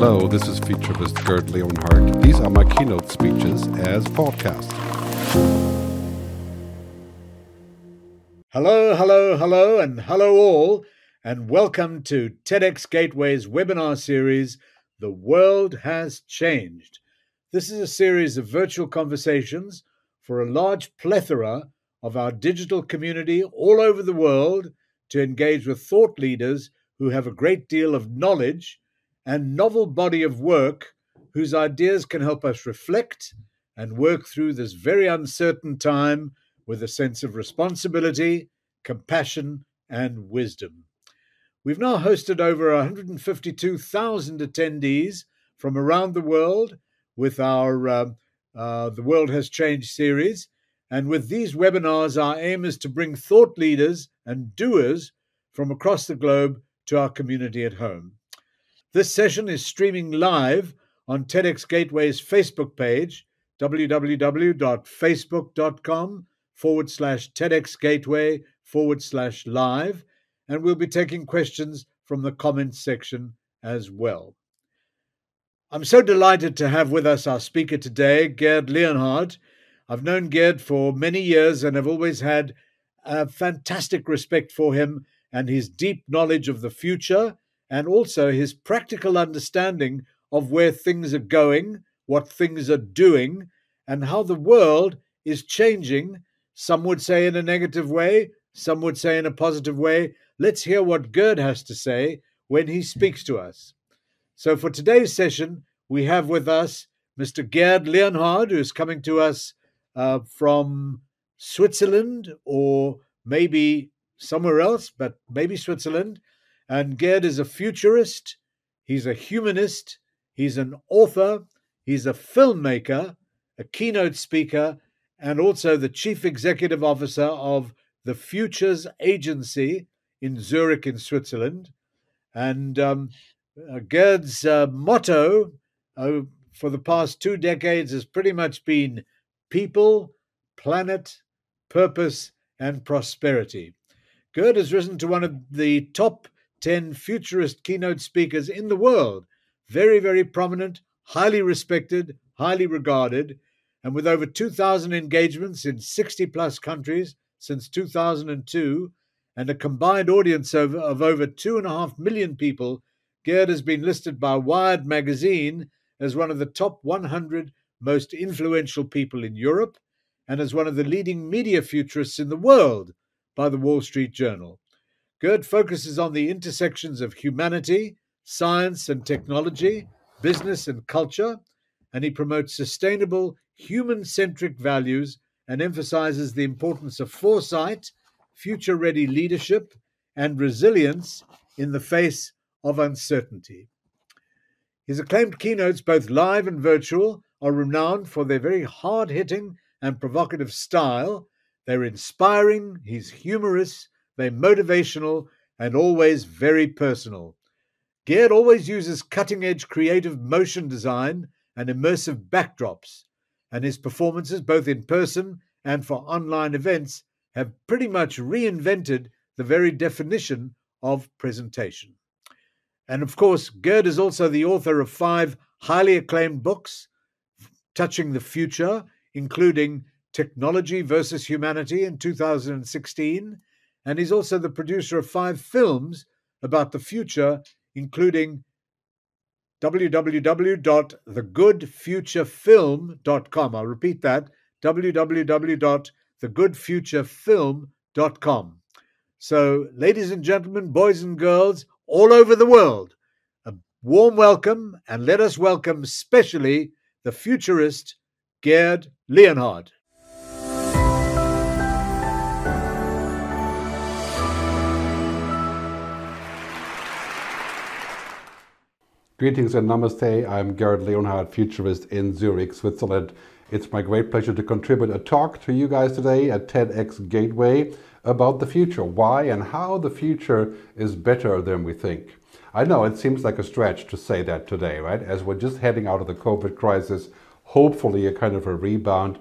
Hello, this is futurist Gerd Leonhard. These are my keynote speeches as podcasts. Hello, hello, hello, and hello all, and welcome to TEDx Gateway's webinar series, The World Has Changed. This is a series of virtual conversations for a large plethora of our digital community all over the world to engage with thought leaders who have a great deal of knowledge and novel body of work whose ideas can help us reflect and work through this very uncertain time with a sense of responsibility, compassion, and wisdom. We've now hosted over 152,000 attendees from around the world with our uh, uh, The World Has Changed series. And with these webinars, our aim is to bring thought leaders and doers from across the globe to our community at home. This session is streaming live on TEDx Gateway's Facebook page, www.facebook.com forward slash TEDx Gateway forward slash live, and we'll be taking questions from the comments section as well. I'm so delighted to have with us our speaker today, Gerd Leonhard. I've known Gerd for many years and have always had a fantastic respect for him and his deep knowledge of the future and also his practical understanding of where things are going, what things are doing, and how the world is changing. Some would say in a negative way, some would say in a positive way. Let's hear what Gerd has to say when he speaks to us. So, for today's session, we have with us Mr. Gerd Leonhard, who is coming to us uh, from Switzerland or maybe somewhere else, but maybe Switzerland. And Gerd is a futurist, he's a humanist, he's an author, he's a filmmaker, a keynote speaker, and also the chief executive officer of the Futures Agency in Zurich, in Switzerland. And um, uh, Gerd's uh, motto uh, for the past two decades has pretty much been people, planet, purpose, and prosperity. Gerd has risen to one of the top 10 futurist keynote speakers in the world. Very, very prominent, highly respected, highly regarded, and with over 2,000 engagements in 60 plus countries since 2002 and a combined audience of, of over 2.5 million people, Gerd has been listed by Wired magazine as one of the top 100 most influential people in Europe and as one of the leading media futurists in the world by the Wall Street Journal. Gerd focuses on the intersections of humanity, science and technology, business and culture, and he promotes sustainable, human centric values and emphasizes the importance of foresight, future ready leadership, and resilience in the face of uncertainty. His acclaimed keynotes, both live and virtual, are renowned for their very hard hitting and provocative style. They're inspiring, he's humorous, they're motivational and always very personal. Gerd always uses cutting edge creative motion design and immersive backdrops, and his performances, both in person and for online events, have pretty much reinvented the very definition of presentation. And of course, Gerd is also the author of five highly acclaimed books touching the future, including Technology versus Humanity in 2016 and he's also the producer of five films about the future, including www.thegoodfuturefilm.com. I'll repeat that www.thegoodfuturefilm.com. So, ladies and gentlemen, boys and girls all over the world, a warm welcome and let us welcome specially the futurist Gerd Leonhard. Greetings and namaste. I'm Gerd Leonhard, futurist in Zurich, Switzerland. It's my great pleasure to contribute a talk to you guys today at TEDx Gateway about the future, why and how the future is better than we think. I know it seems like a stretch to say that today, right? As we're just heading out of the COVID crisis, hopefully a kind of a rebound.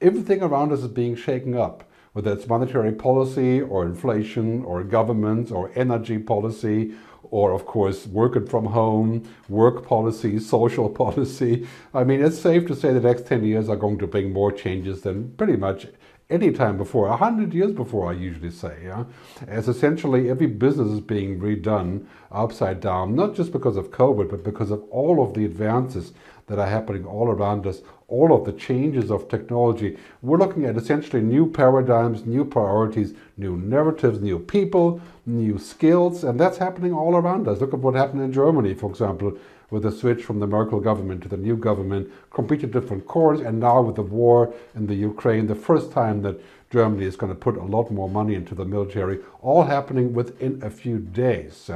Everything around us is being shaken up, whether it's monetary policy or inflation or government or energy policy or of course working from home, work policy, social policy. I mean, it's safe to say the next 10 years are going to bring more changes than pretty much any time before, a hundred years before, I usually say. Yeah? As essentially every business is being redone upside down, not just because of COVID, but because of all of the advances that are happening all around us, all of the changes of technology. We're looking at essentially new paradigms, new priorities, new narratives, new people, new skills, and that's happening all around us. Look at what happened in Germany, for example, with the switch from the Merkel government to the new government, completely different course, and now with the war in the Ukraine, the first time that Germany is going to put a lot more money into the military, all happening within a few days.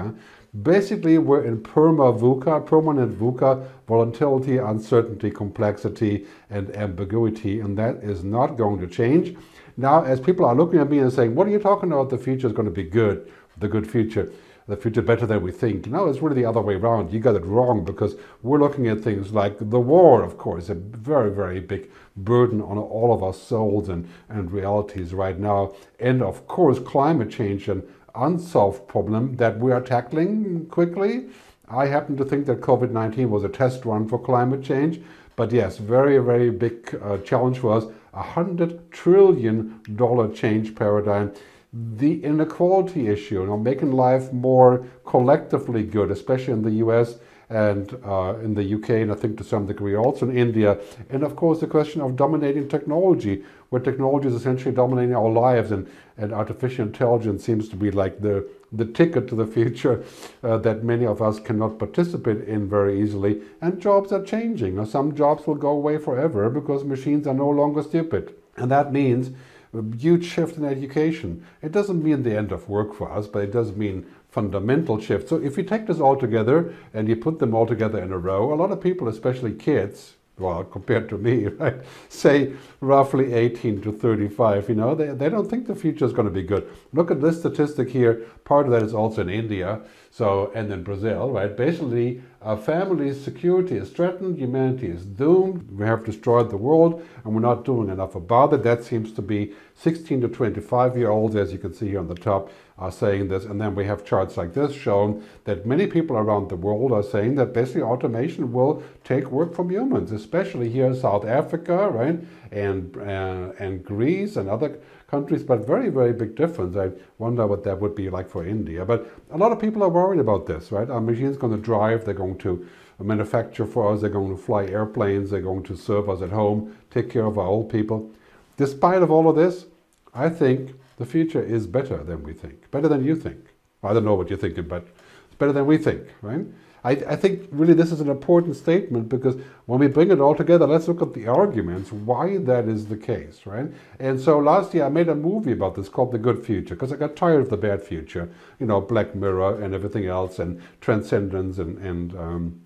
Basically, we're in perma VUCA, permanent VUCA, volatility, uncertainty, complexity, and ambiguity, and that is not going to change. Now, as people are looking at me and saying, what are you talking about? The future is going to be good, the good future, the future better than we think. No, it's really the other way around. You got it wrong because we're looking at things like the war, of course, a very, very big burden on all of our souls and, and realities right now. And of course, climate change an unsolved problem that we are tackling quickly. I happen to think that COVID 19 was a test run for climate change. But yes, very, very big uh, challenge for us. A hundred trillion dollar change paradigm. The inequality issue, you know, making life more collectively good, especially in the US and uh, in the UK, and I think to some degree also in India. And of course, the question of dominating technology, where technology is essentially dominating our lives, and, and artificial intelligence seems to be like the, the ticket to the future uh, that many of us cannot participate in very easily. And jobs are changing. Or some jobs will go away forever because machines are no longer stupid. And that means a huge shift in education. It doesn't mean the end of work for us, but it does mean fundamental shift. So if you take this all together and you put them all together in a row, a lot of people, especially kids, well, compared to me, right, say roughly 18 to 35, you know, they, they don't think the future is going to be good. Look at this statistic here. Part of that is also in India, so, and in Brazil, right? Basically, our family's security is threatened, humanity is doomed, we have destroyed the world, and we're not doing enough about it. That seems to be 16 to 25 year olds, as you can see here on the top, are saying this. And then we have charts like this showing that many people around the world are saying that basically automation will take work from humans, especially here in South Africa, right? And, uh, and Greece and other countries, but very, very big difference. I wonder what that would be like for India. But a lot of people are worried about this, right? Our machines going to drive, they're going to manufacture for us, they're going to fly airplanes, they're going to serve us at home, take care of our old people. Despite of all of this, I think the future is better than we think, better than you think. I don't know what you're thinking, but it's better than we think, right? I, I, think really this is an important statement because when we bring it all together, let's look at the arguments why that is the case, right? And so last year I made a movie about this called The Good Future because I got tired of the bad future, you know, Black Mirror and everything else and transcendence and, and um,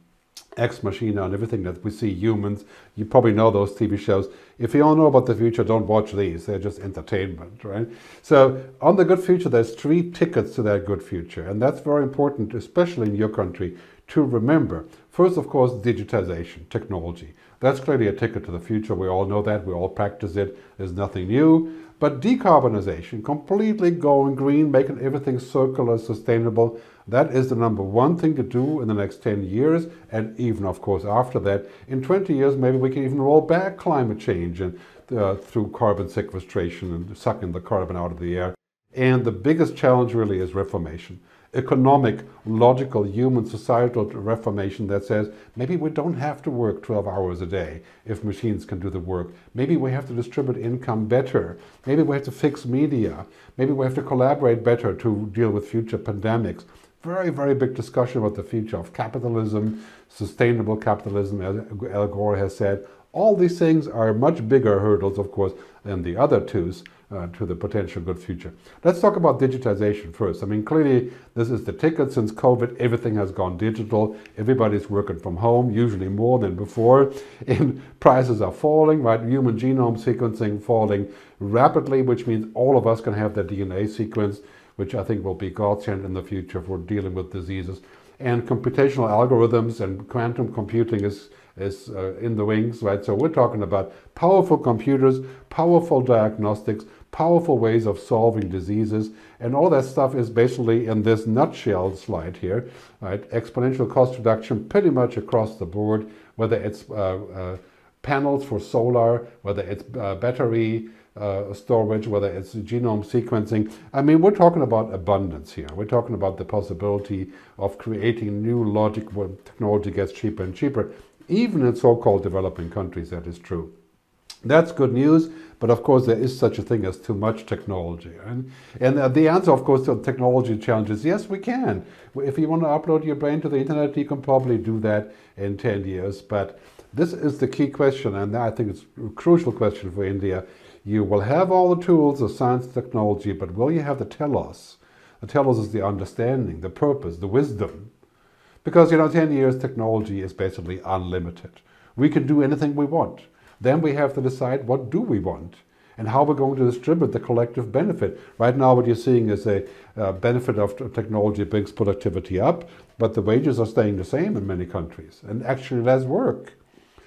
Ex Machina and everything that we see humans. You probably know those TV shows. If you don't know about the future, don't watch these. They're just entertainment, right? So on the good future, there's three tickets to that good future. And that's very important, especially in your country, to remember. First, of course, digitization, technology. That's clearly a ticket to the future. We all know that. We all practice it. There's nothing new. But decarbonization, completely going green, making everything circular, sustainable, that is the number one thing to do in the next 10 years, and even, of course, after that. In 20 years, maybe we can even roll back climate change and, uh, through carbon sequestration and sucking the carbon out of the air. And the biggest challenge really is reformation economic, logical, human, societal reformation that says maybe we don't have to work 12 hours a day if machines can do the work. Maybe we have to distribute income better. Maybe we have to fix media. Maybe we have to collaborate better to deal with future pandemics. Very, very big discussion about the future of capitalism, sustainable capitalism, as Al Gore has said. All these things are much bigger hurdles, of course, than the other twos uh, to the potential good future. Let's talk about digitization first. I mean, clearly, this is the ticket since COVID. Everything has gone digital. Everybody's working from home, usually more than before. And prices are falling, right? Human genome sequencing falling rapidly, which means all of us can have their DNA sequenced, which I think will be godsend in the future for dealing with diseases. And computational algorithms and quantum computing is is uh, in the wings, right? So we're talking about powerful computers, powerful diagnostics, powerful ways of solving diseases. And all that stuff is basically in this nutshell slide here, right? Exponential cost reduction pretty much across the board, whether it's uh, uh, panels for solar, whether it's uh, battery uh, storage, whether it's genome sequencing. I mean, we're talking about abundance here. We're talking about the possibility of creating new logic when technology gets cheaper and cheaper. Even in so-called developing countries, that is true. That's good news, but of course there is such a thing as too much technology. And, and uh, the answer, of course, to the technology challenge is yes, we can. If you want to upload your brain to the internet, you can probably do that in 10 years. But this is the key question, and I think it's a crucial question for India. You will have all the tools of science and technology, but will you have the telos? The telos is the understanding, the purpose, the wisdom. Because, you know, 10 years technology is basically unlimited. We can do anything we want. Then we have to decide what do we want and how we're going to distribute the collective benefit. Right now, what you're seeing is a uh, benefit of technology brings productivity up, but the wages are staying the same in many countries and actually less work.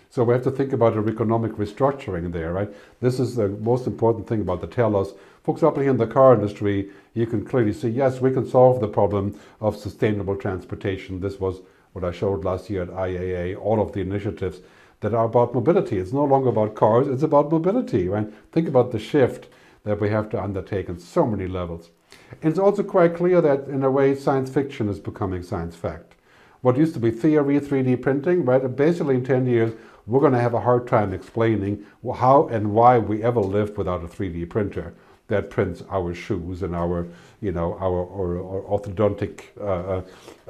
So we have to think about an economic restructuring there, right? This is the most important thing about the telos. For example, here in the car industry, you can clearly see, yes, we can solve the problem of sustainable transportation. This was what I showed last year at IAA, all of the initiatives that are about mobility. It's no longer about cars, it's about mobility, right? Think about the shift that we have to undertake on so many levels. And it's also quite clear that in a way science fiction is becoming science fact. What used to be theory, 3D printing, right? Basically in 10 years, we're going to have a hard time explaining how and why we ever lived without a 3D printer that prints our shoes and our, you know, our, our, our orthodontic uh, uh,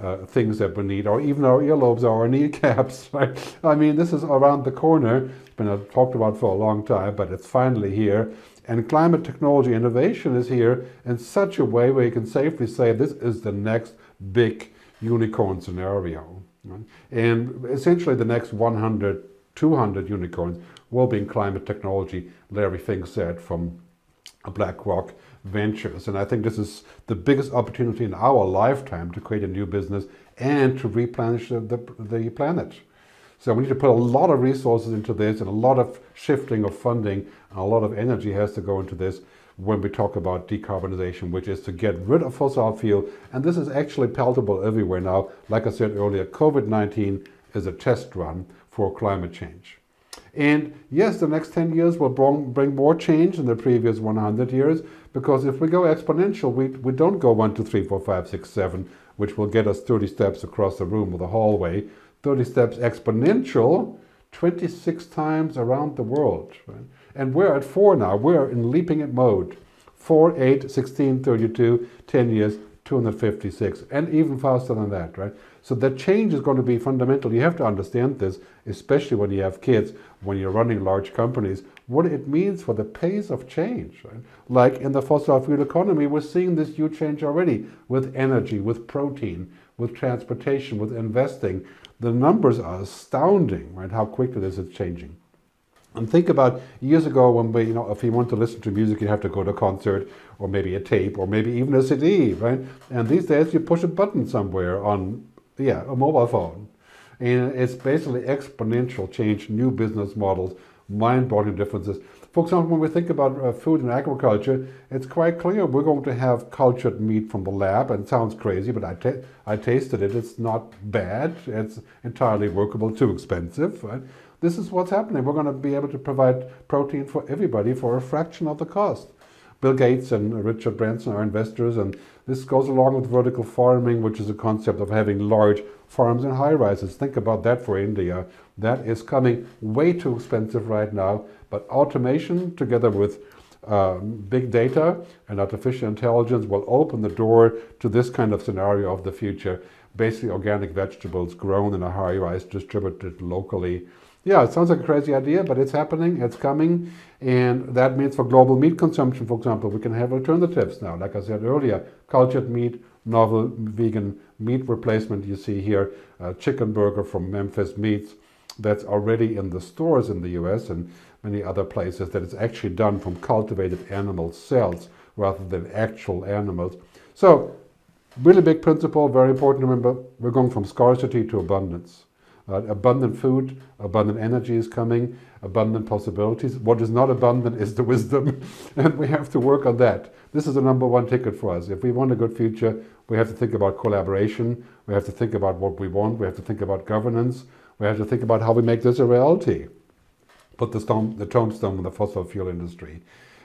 uh, things that we need, or even our earlobes or our kneecaps, right? I mean, this is around the corner. It's been uh, talked about for a long time, but it's finally here. And climate technology innovation is here in such a way where you can safely say this is the next big unicorn scenario. Right? And essentially the next 100, 200 unicorns will be in climate technology. Larry Fink said from BlackRock Ventures. And I think this is the biggest opportunity in our lifetime to create a new business and to replenish the, the, the planet. So we need to put a lot of resources into this and a lot of shifting of funding and a lot of energy has to go into this when we talk about decarbonization, which is to get rid of fossil fuel. And this is actually palatable everywhere now. Like I said earlier, COVID-19 is a test run for climate change. And yes, the next 10 years will bring more change than the previous 100 years, because if we go exponential, we, we don't go 1, 2, 3, 4, 5, 6, 7, which will get us 30 steps across the room or the hallway. 30 steps exponential, 26 times around the world. Right? And we're at 4 now. We're in leaping it mode. 4, 8, 16, 32, 10 years, 256, and even faster than that, right? So the change is going to be fundamental. You have to understand this, especially when you have kids, when you're running large companies, what it means for the pace of change. Right? Like in the fossil fuel economy, we're seeing this huge change already with energy, with protein, with transportation, with investing. The numbers are astounding, right? How quickly this is changing. And think about years ago when we, you know, if you want to listen to music, you have to go to a concert or maybe a tape or maybe even a CD, right? And these days you push a button somewhere on, yeah, a mobile phone. And it's basically exponential change, new business models, mind-boggling differences. For example, when we think about uh, food and agriculture, it's quite clear we're going to have cultured meat from the lab. And it sounds crazy, but I, I tasted it. It's not bad. It's entirely workable, too expensive. Right? This is what's happening. We're going to be able to provide protein for everybody for a fraction of the cost. Bill Gates and Richard Branson are investors, and this goes along with vertical farming, which is a concept of having large farms and high rises. Think about that for India. That is coming way too expensive right now, but automation together with uh, big data and artificial intelligence will open the door to this kind of scenario of the future. Basically, organic vegetables grown in a high rise, distributed locally yeah, it sounds like a crazy idea, but it's happening, it's coming, and that means for global meat consumption, for example, we can have alternatives now. Like I said earlier, cultured meat, novel vegan meat replacement. You see here, uh, chicken burger from Memphis Meats that's already in the stores in the US and many other places that is actually done from cultivated animal cells rather than actual animals. So, really big principle, very important to remember, we're going from scarcity to abundance. Uh, abundant food, abundant energy is coming, abundant possibilities. What is not abundant is the wisdom, and we have to work on that. This is the number one ticket for us. If we want a good future, we have to think about collaboration, we have to think about what we want, we have to think about governance, we have to think about how we make this a reality. Put the, stone, the tombstone in the fossil fuel industry.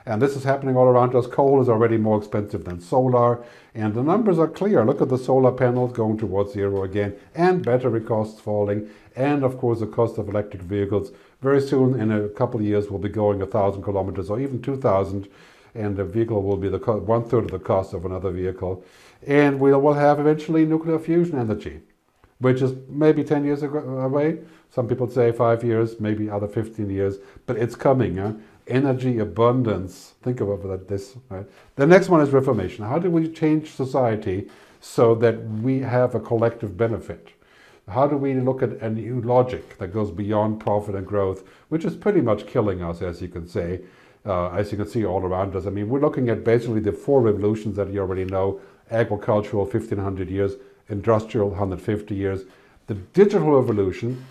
And this is happening all around us. Coal is already more expensive than solar, and the numbers are clear. Look at the solar panels going towards zero again, and battery costs falling, and of course the cost of electric vehicles. Very soon, in a couple of years, will be going a thousand kilometers or even two thousand, and the vehicle will be the one third of the cost of another vehicle. And we will have eventually nuclear fusion energy, which is maybe 10 years away. Some people say five years, maybe other 15 years, but it's coming. Huh? Energy abundance. Think about this. Right? The next one is reformation. How do we change society so that we have a collective benefit? How do we look at a new logic that goes beyond profit and growth, which is pretty much killing us, as you can say, uh, as you can see all around us? I mean, we're looking at basically the four revolutions that you already know agricultural, 1500 years, industrial, 150 years, the digital revolution,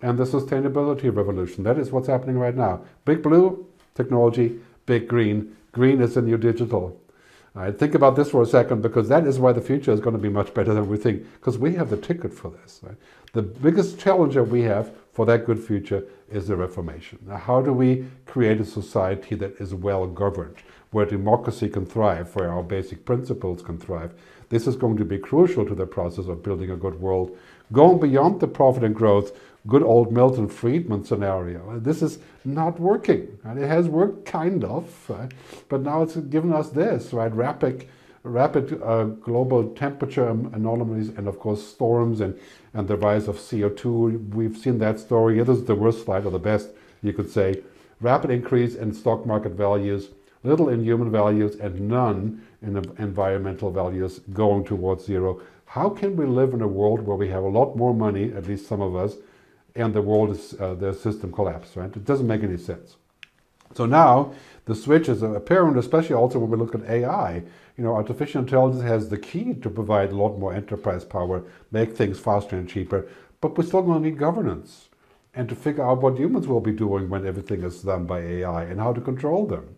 and the sustainability revolution. That is what's happening right now. Big Blue, technology, big green. Green is the new digital. Right, think about this for a second because that is why the future is going to be much better than we think because we have the ticket for this. Right? The biggest challenge that we have for that good future is the Reformation. Now, how do we create a society that is well governed, where democracy can thrive, where our basic principles can thrive? This is going to be crucial to the process of building a good world, going beyond the profit and growth good old Milton Friedman scenario. This is not working. Right? It has worked kind of, right? but now it's given us this, right? Rapid, rapid uh, global temperature anomalies, and of course storms and, and the rise of CO2. We've seen that story. It is the worst slide, or the best, you could say. Rapid increase in stock market values, little in human values, and none in environmental values going towards zero. How can we live in a world where we have a lot more money, at least some of us, and the world is, uh, the system collapsed, right? It doesn't make any sense. So now the switch is apparent, especially also when we look at AI. You know, artificial intelligence has the key to provide a lot more enterprise power, make things faster and cheaper, but we're still going to need governance and to figure out what humans will be doing when everything is done by AI and how to control them.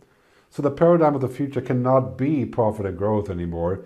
So the paradigm of the future cannot be profit and growth anymore.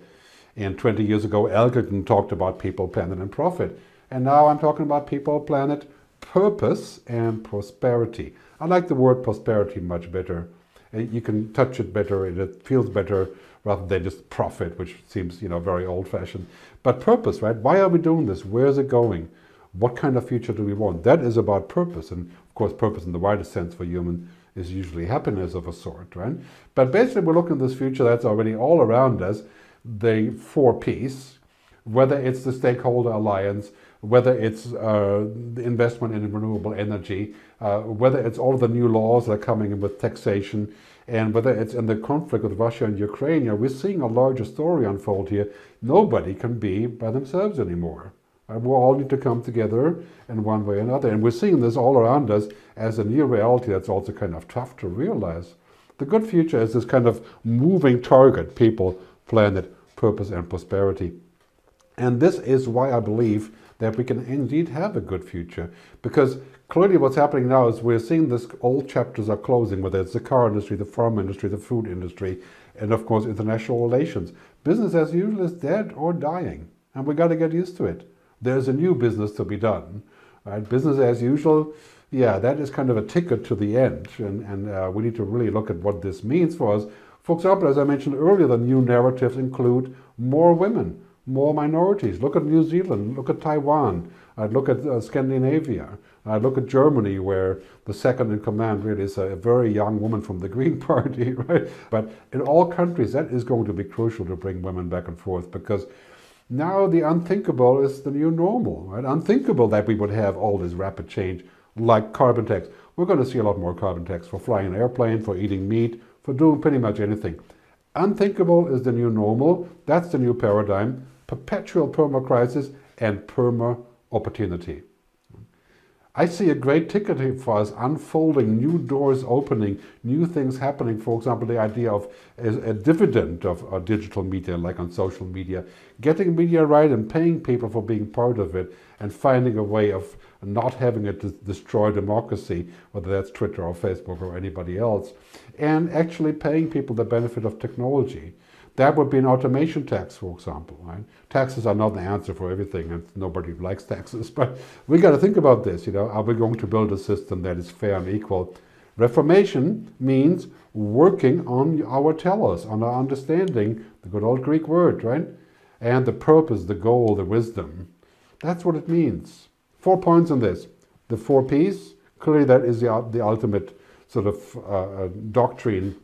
And 20 years ago, Elkington talked about people, planet, and profit. And now I'm talking about people, planet, purpose and prosperity. I like the word prosperity much better. You can touch it better and it feels better rather than just profit, which seems, you know, very old-fashioned. But purpose, right? Why are we doing this? Where is it going? What kind of future do we want? That is about purpose. And of course, purpose in the widest sense for human is usually happiness of a sort, right? But basically, we're looking at this future that's already all around us, the four P's, whether it's the stakeholder alliance, whether it's uh, the investment in renewable energy, uh, whether it's all the new laws that are coming in with taxation, and whether it's in the conflict with Russia and Ukraine, you know, we're seeing a larger story unfold here. Nobody can be by themselves anymore. Uh, we all need to come together in one way or another. And we're seeing this all around us as a new reality that's also kind of tough to realize. The good future is this kind of moving target people, planet, purpose, and prosperity. And this is why I believe that we can indeed have a good future. Because clearly what's happening now is we're seeing this old chapters are closing, whether it's the car industry, the farm industry, the food industry, and of course international relations. Business as usual is dead or dying, and we've got to get used to it. There's a new business to be done. Right? Business as usual, yeah, that is kind of a ticket to the end, and, and uh, we need to really look at what this means for us. For example, as I mentioned earlier, the new narratives include more women, more minorities. Look at New Zealand, look at Taiwan, I'd look at uh, Scandinavia, I'd look at Germany, where the second in command really is a very young woman from the Green Party, right? But in all countries, that is going to be crucial to bring women back and forth because now the unthinkable is the new normal, right? Unthinkable that we would have all this rapid change like carbon tax. We're going to see a lot more carbon tax for flying an airplane, for eating meat, for doing pretty much anything. Unthinkable is the new normal. That's the new paradigm perpetual perma crisis and perma opportunity. I see a great ticket for us unfolding, new doors opening, new things happening. For example, the idea of a, a dividend of digital media, like on social media, getting media right and paying people for being part of it, and finding a way of not having it destroy democracy, whether that's Twitter or Facebook or anybody else, and actually paying people the benefit of technology. That would be an automation tax, for example. Right? Taxes are not the answer for everything, and nobody likes taxes. But we got to think about this. You know, are we going to build a system that is fair and equal? Reformation means working on our telos, on our understanding, the good old Greek word, right? And the purpose, the goal, the wisdom. That's what it means. Four points on this. The four P's, clearly that is the, the ultimate sort of uh, uh doctrine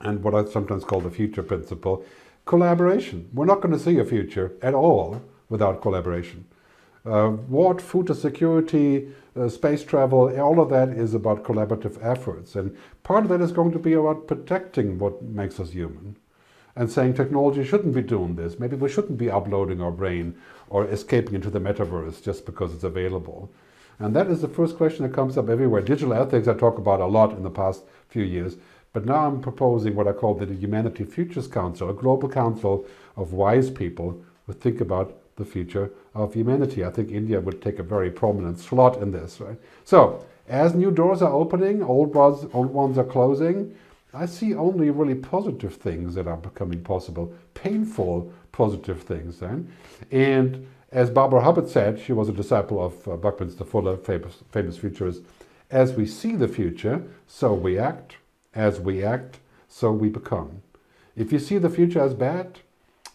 and what I sometimes call the future principle, collaboration. We're not going to see a future at all without collaboration. Uh, what, food security, uh, space travel, all of that is about collaborative efforts. And part of that is going to be about protecting what makes us human and saying technology shouldn't be doing this. Maybe we shouldn't be uploading our brain or escaping into the metaverse just because it's available. And that is the first question that comes up everywhere. Digital ethics, I talk about a lot in the past few years. But now I'm proposing what I call the Humanity Futures Council, a global council of wise people who think about the future of humanity. I think India would take a very prominent slot in this, right? So, as new doors are opening, old ones, old ones are closing, I see only really positive things that are becoming possible, painful positive things then. And as Barbara Hubbard said, she was a disciple of uh, Buckminster Fuller, famous, famous futurist, as we see the future, so we act. As we act, so we become. If you see the future as bad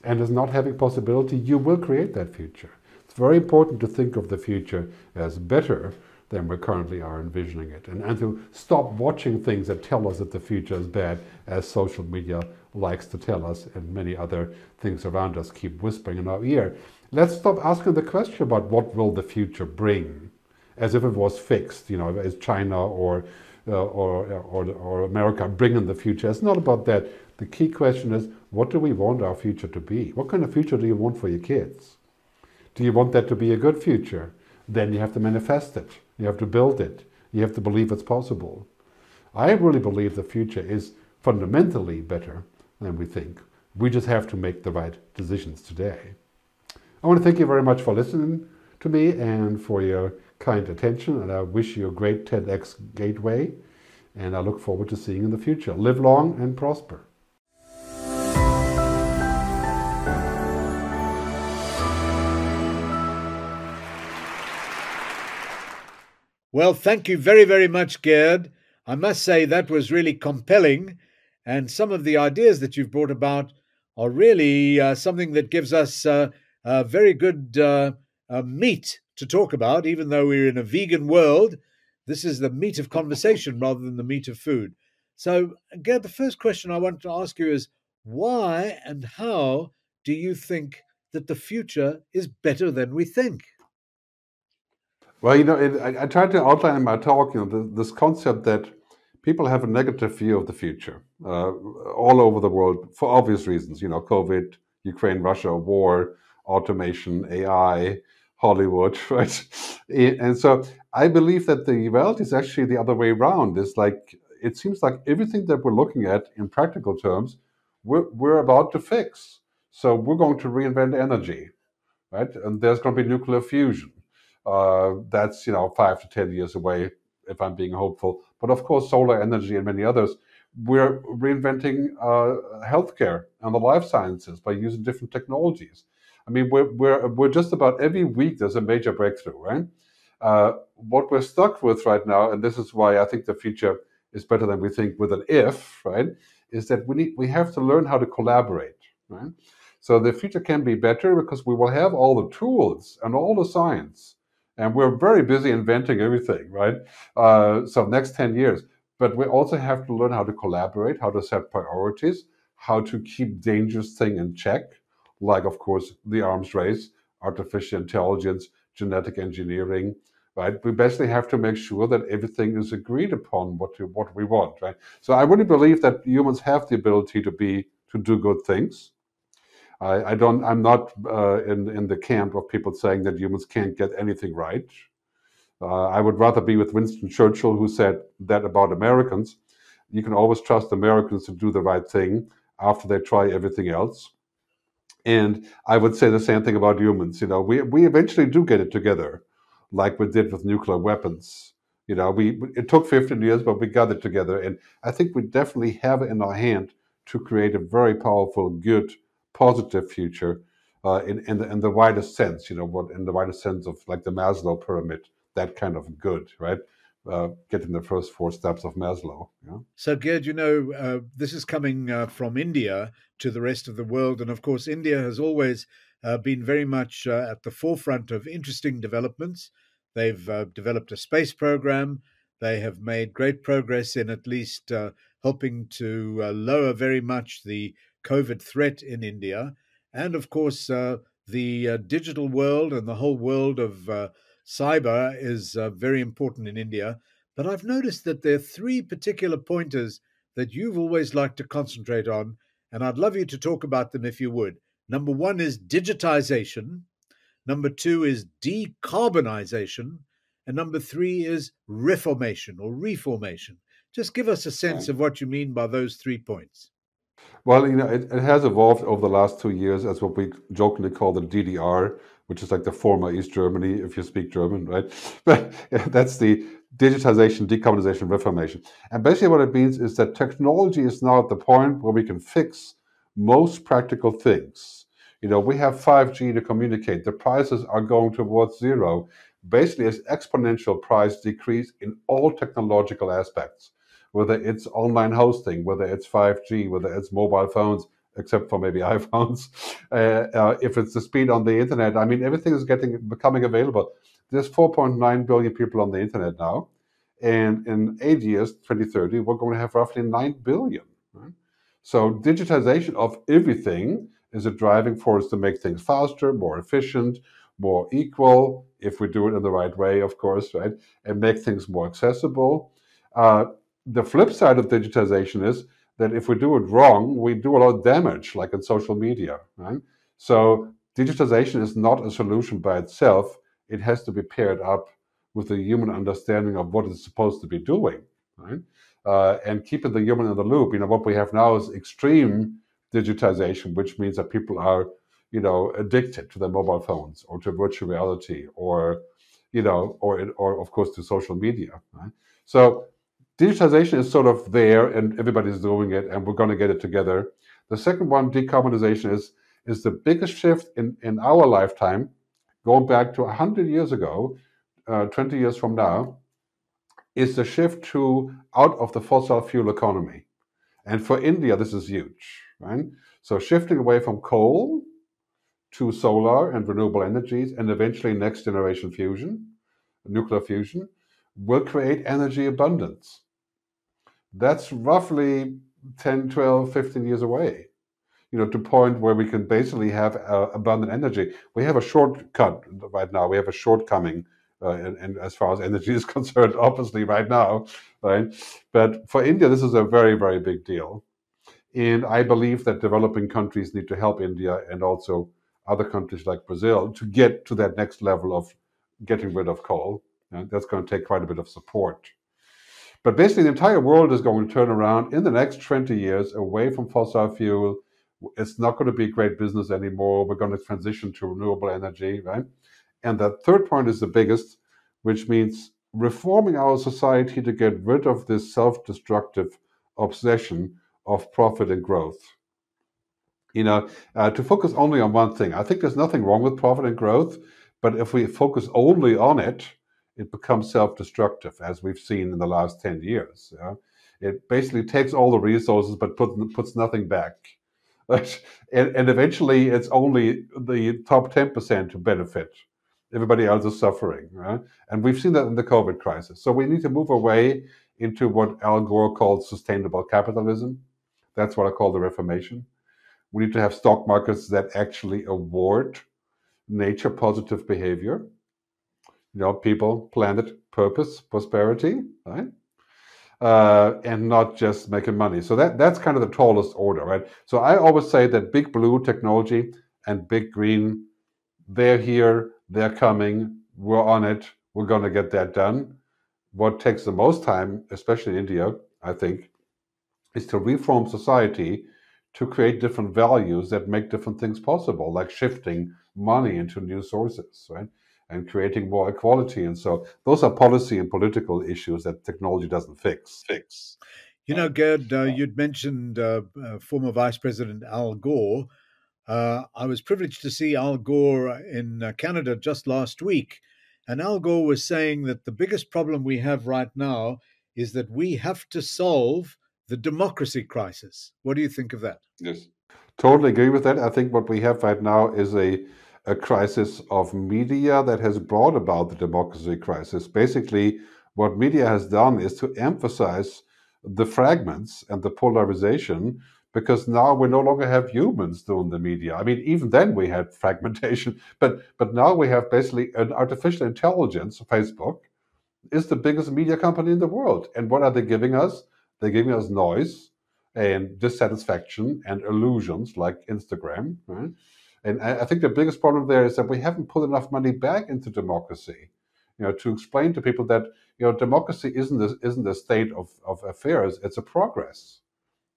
and as not having possibility, you will create that future. It's very important to think of the future as better than we currently are envisioning it. And, and to stop watching things that tell us that the future is bad, as social media likes to tell us, and many other things around us keep whispering in our ear. Let's stop asking the question about what will the future bring, as if it was fixed, you know, as China or Uh, or, uh, or, or America bring in the future. It's not about that. The key question is, what do we want our future to be? What kind of future do you want for your kids? Do you want that to be a good future? Then you have to manifest it. You have to build it. You have to believe it's possible. I really believe the future is fundamentally better than we think. We just have to make the right decisions today. I want to thank you very much for listening to me and for your kind attention, and I wish you a great TEDx Gateway, and I look forward to seeing you in the future. Live long and prosper. Well, thank you very, very much, Gerd. I must say that was really compelling, and some of the ideas that you've brought about are really uh, something that gives us uh, a very good uh, meat to talk about, even though we're in a vegan world. This is the meat of conversation rather than the meat of food. So, Gerd, the first question I want to ask you is why and how do you think that the future is better than we think? Well, you know, it, I, I, tried to outline in my talk, you know, the, this concept that people have a negative view of the future uh, all over the world for obvious reasons. You know, COVID, Ukraine, Russia, war, automation, AI, Hollywood, right? And so I believe that the reality is actually the other way around. It's like it seems like everything that we're looking at in practical terms, we're, we're about to fix. So we're going to reinvent energy, right? And there's going to be nuclear fusion. Uh, that's you know five to ten years away, if I'm being hopeful. But of course, solar energy and many others. We're reinventing uh, healthcare and the life sciences by using different technologies. I mean, we're, we're, we're just about every week there's a major breakthrough, right? Uh, what we're stuck with right now, and this is why I think the future is better than we think with an if, right? Is that we need we have to learn how to collaborate, right? So the future can be better because we will have all the tools and all the science, and we're very busy inventing everything, right? Uh, so next ten years, but we also have to learn how to collaborate, how to set priorities, how to keep dangerous thing in check, like, of course, the arms race, artificial intelligence, genetic engineering, right? We basically have to make sure that everything is agreed upon what to, what we want, right? So I really believe that humans have the ability to be to do good things. I, I don't. I'm not uh, in in the camp of people saying that humans can't get anything right. Uh, I would rather be with Winston Churchill, who said that about Americans. You can always trust Americans to do the right thing after they try everything else. And I would say the same thing about humans. You know, we, we eventually do get it together, like we did with nuclear weapons. You know, we it took 15 years, but we got it together. And I think we definitely have it in our hand to create a very powerful, good, positive future uh, in, in, the, in the widest sense, you know, what in the widest sense of like the Maslow pyramid, that kind of good, right? Uh, getting the first four steps of Maslow. Yeah? So, Gerd, you know, uh, this is coming uh, from India to the rest of the world. And of course, India has always uh, been very much uh, at the forefront of interesting developments. They've developed a space program. They have made great progress in at least helping to lower very much the COVID threat in India. And of course, the digital world and the whole world of cyber is uh, very important in India. But I've noticed that there are three particular pointers that you've always liked to concentrate on, and I'd love you to talk about them if you would. Number one is digitization, number two is decarbonization, and number three is reformation or reformation. Just give us a sense of what you mean by those three points. Well, you know, it, it has evolved over the last two years as what we jokingly call the DDR, which is like the former East Germany, if you speak German, right? But that's the digitization, decarbonization, reformation. And basically, what it means is that technology is now at the point where we can fix most practical things. You know, we have 5G to communicate, the prices are going towards zero. Basically, as exponential price decrease in all technological aspects, whether it's online hosting, whether it's 5G, whether it's mobile phones except for maybe iPhones. Uh, uh, if it's the speed on the internet, I mean, everything is getting becoming available. There's 4.9 billion people on the internet now, and in eight years, 2030, we're going to have roughly 9 billion. So digitization of everything is a driving force to make things faster, more efficient, more equal, if we do it in the right way, of course, right, and make things more accessible. Uh, the flip side of digitization is that if we do it wrong, we do a lot of damage, like in social media. Right? So digitization is not a solution by itself. It has to be paired up with a human understanding of what it's supposed to be doing, right? Uh, and keeping the human in the loop. You know, what we have now is extreme digitization, which means that people are, you know, addicted to their mobile phones or to virtual reality or, you know, or or of course to social media. Right? So digitization is sort of there and everybody's doing it and we're going to get it together. The second one, decarbonization, is, is the biggest shift in, in our lifetime, going back to 100 years ago, uh, 20 years from now, is the shift to out of the fossil fuel economy. And for India, this is huge, right? So shifting away from coal to solar and renewable energies and eventually next generation fusion, nuclear fusion, will create energy abundance that's roughly 10, 12, 15 years away. You know, to point where we can basically have uh, abundant energy. We have a shortcut right now. We have a shortcoming, uh, and, and, as far as energy is concerned, obviously right now, right? But for India, this is a very, very big deal. And I believe that developing countries need to help India and also other countries like Brazil to get to that next level of getting rid of coal. And that's going to take quite a bit of support. But basically, the entire world is going to turn around in the next 20 years away from fossil fuel. It's not going to be great business anymore. We're going to transition to renewable energy, right? And the third point is the biggest, which means reforming our society to get rid of this self destructive obsession of profit and growth. You know, uh, to focus only on one thing. I think there's nothing wrong with profit and growth, but if we focus only on it, it becomes self-destructive, as we've seen in the last 10 years. Yeah? It basically takes all the resources but put, puts nothing back. and, and eventually, it's only the top 10% who benefit. Everybody else is suffering. Right? And we've seen that in the COVID crisis. So we need to move away into what Al Gore called sustainable capitalism. That's what I call the Reformation. We need to have stock markets that actually award nature positive behavior you know, people, planet, purpose, prosperity, right? Uh, and not just making money. So that that's kind of the tallest order, right? So I always say that big blue technology and big green, they're here, they're coming, we're on it, we're going to get that done. What takes the most time, especially in India, I think, is to reform society to create different values that make different things possible, like shifting money into new sources, right? And creating more equality. And so those are policy and political issues that technology doesn't fix. Fix. You know, Gerd, uh, you'd mentioned uh, uh, former Vice President Al Gore. Uh, I was privileged to see Al Gore in uh, Canada just last week. And Al Gore was saying that the biggest problem we have right now is that we have to solve the democracy crisis. What do you think of that? Yes, totally agree with that. I think what we have right now is a a crisis of media that has brought about the democracy crisis. Basically, what media has done is to emphasize the fragments and the polarization because now we no longer have humans doing the media. I mean, even then we had fragmentation, but but now we have basically an artificial intelligence. Facebook is the biggest media company in the world, and what are they giving us? They're giving us noise and dissatisfaction and illusions like Instagram. Right? And I think the biggest problem there is that we haven't put enough money back into democracy. You know, to explain to people that you know democracy isn't a, isn't a state of, of affairs; it's a progress.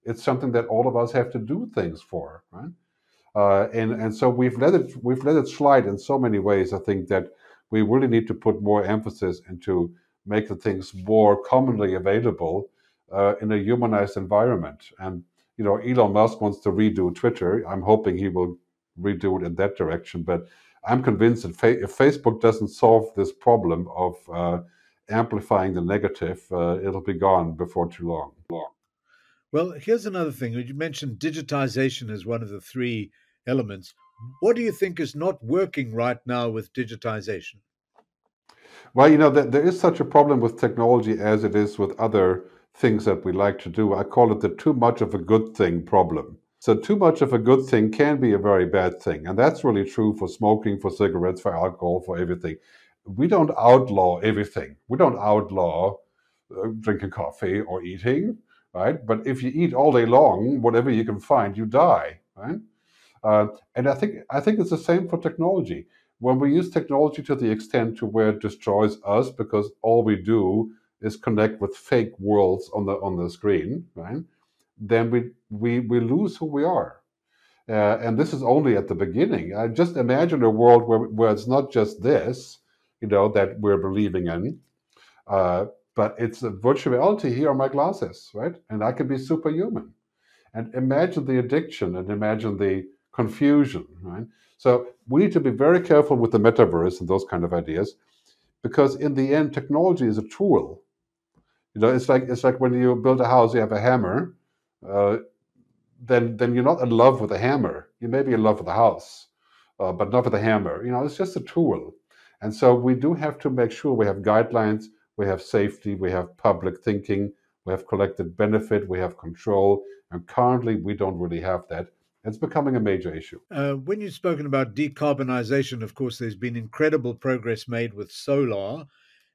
It's something that all of us have to do things for, right? Uh, and and so we've let it we've let it slide in so many ways. I think that we really need to put more emphasis into the things more commonly available uh, in a humanized environment. And you know, Elon Musk wants to redo Twitter. I'm hoping he will redo it in that direction. But I'm convinced that fa- if Facebook doesn't solve this problem of uh, amplifying the negative, uh, it'll be gone before too long. Well, here's another thing. You mentioned digitization as one of the three elements. What do you think is not working right now with digitization? Well, you know, there is such a problem with technology as it is with other things that we like to do. I call it the too much of a good thing problem. So, too much of a good thing can be a very bad thing. And that's really true for smoking, for cigarettes, for alcohol, for everything. We don't outlaw everything. We don't outlaw uh, drinking coffee or eating, right? But if you eat all day long, whatever you can find, you die, right? Uh, and I think I think it's the same for technology. When we use technology to the extent to where it destroys us because all we do is connect with fake worlds on the on the screen, right? Then we we we lose who we are. Uh, and this is only at the beginning. I just imagine a world where, where it's not just this, you know, that we're believing in, uh, but it's a virtual reality. Here are my glasses, right? And I can be superhuman. And imagine the addiction and imagine the confusion, right? So we need to be very careful with the metaverse and those kind of ideas, because in the end, technology is a tool. You know, it's like it's like when you build a house, you have a hammer. Uh, then then you're not in love with the hammer. You may be in love with the house, uh, but not with the hammer. You know, it's just a tool. And so we do have to make sure we have guidelines, we have safety, we have public thinking, we have collective benefit, we have control. And currently, we don't really have that. It's becoming a major issue. Uh, when you've spoken about decarbonization, of course, there's been incredible progress made with solar,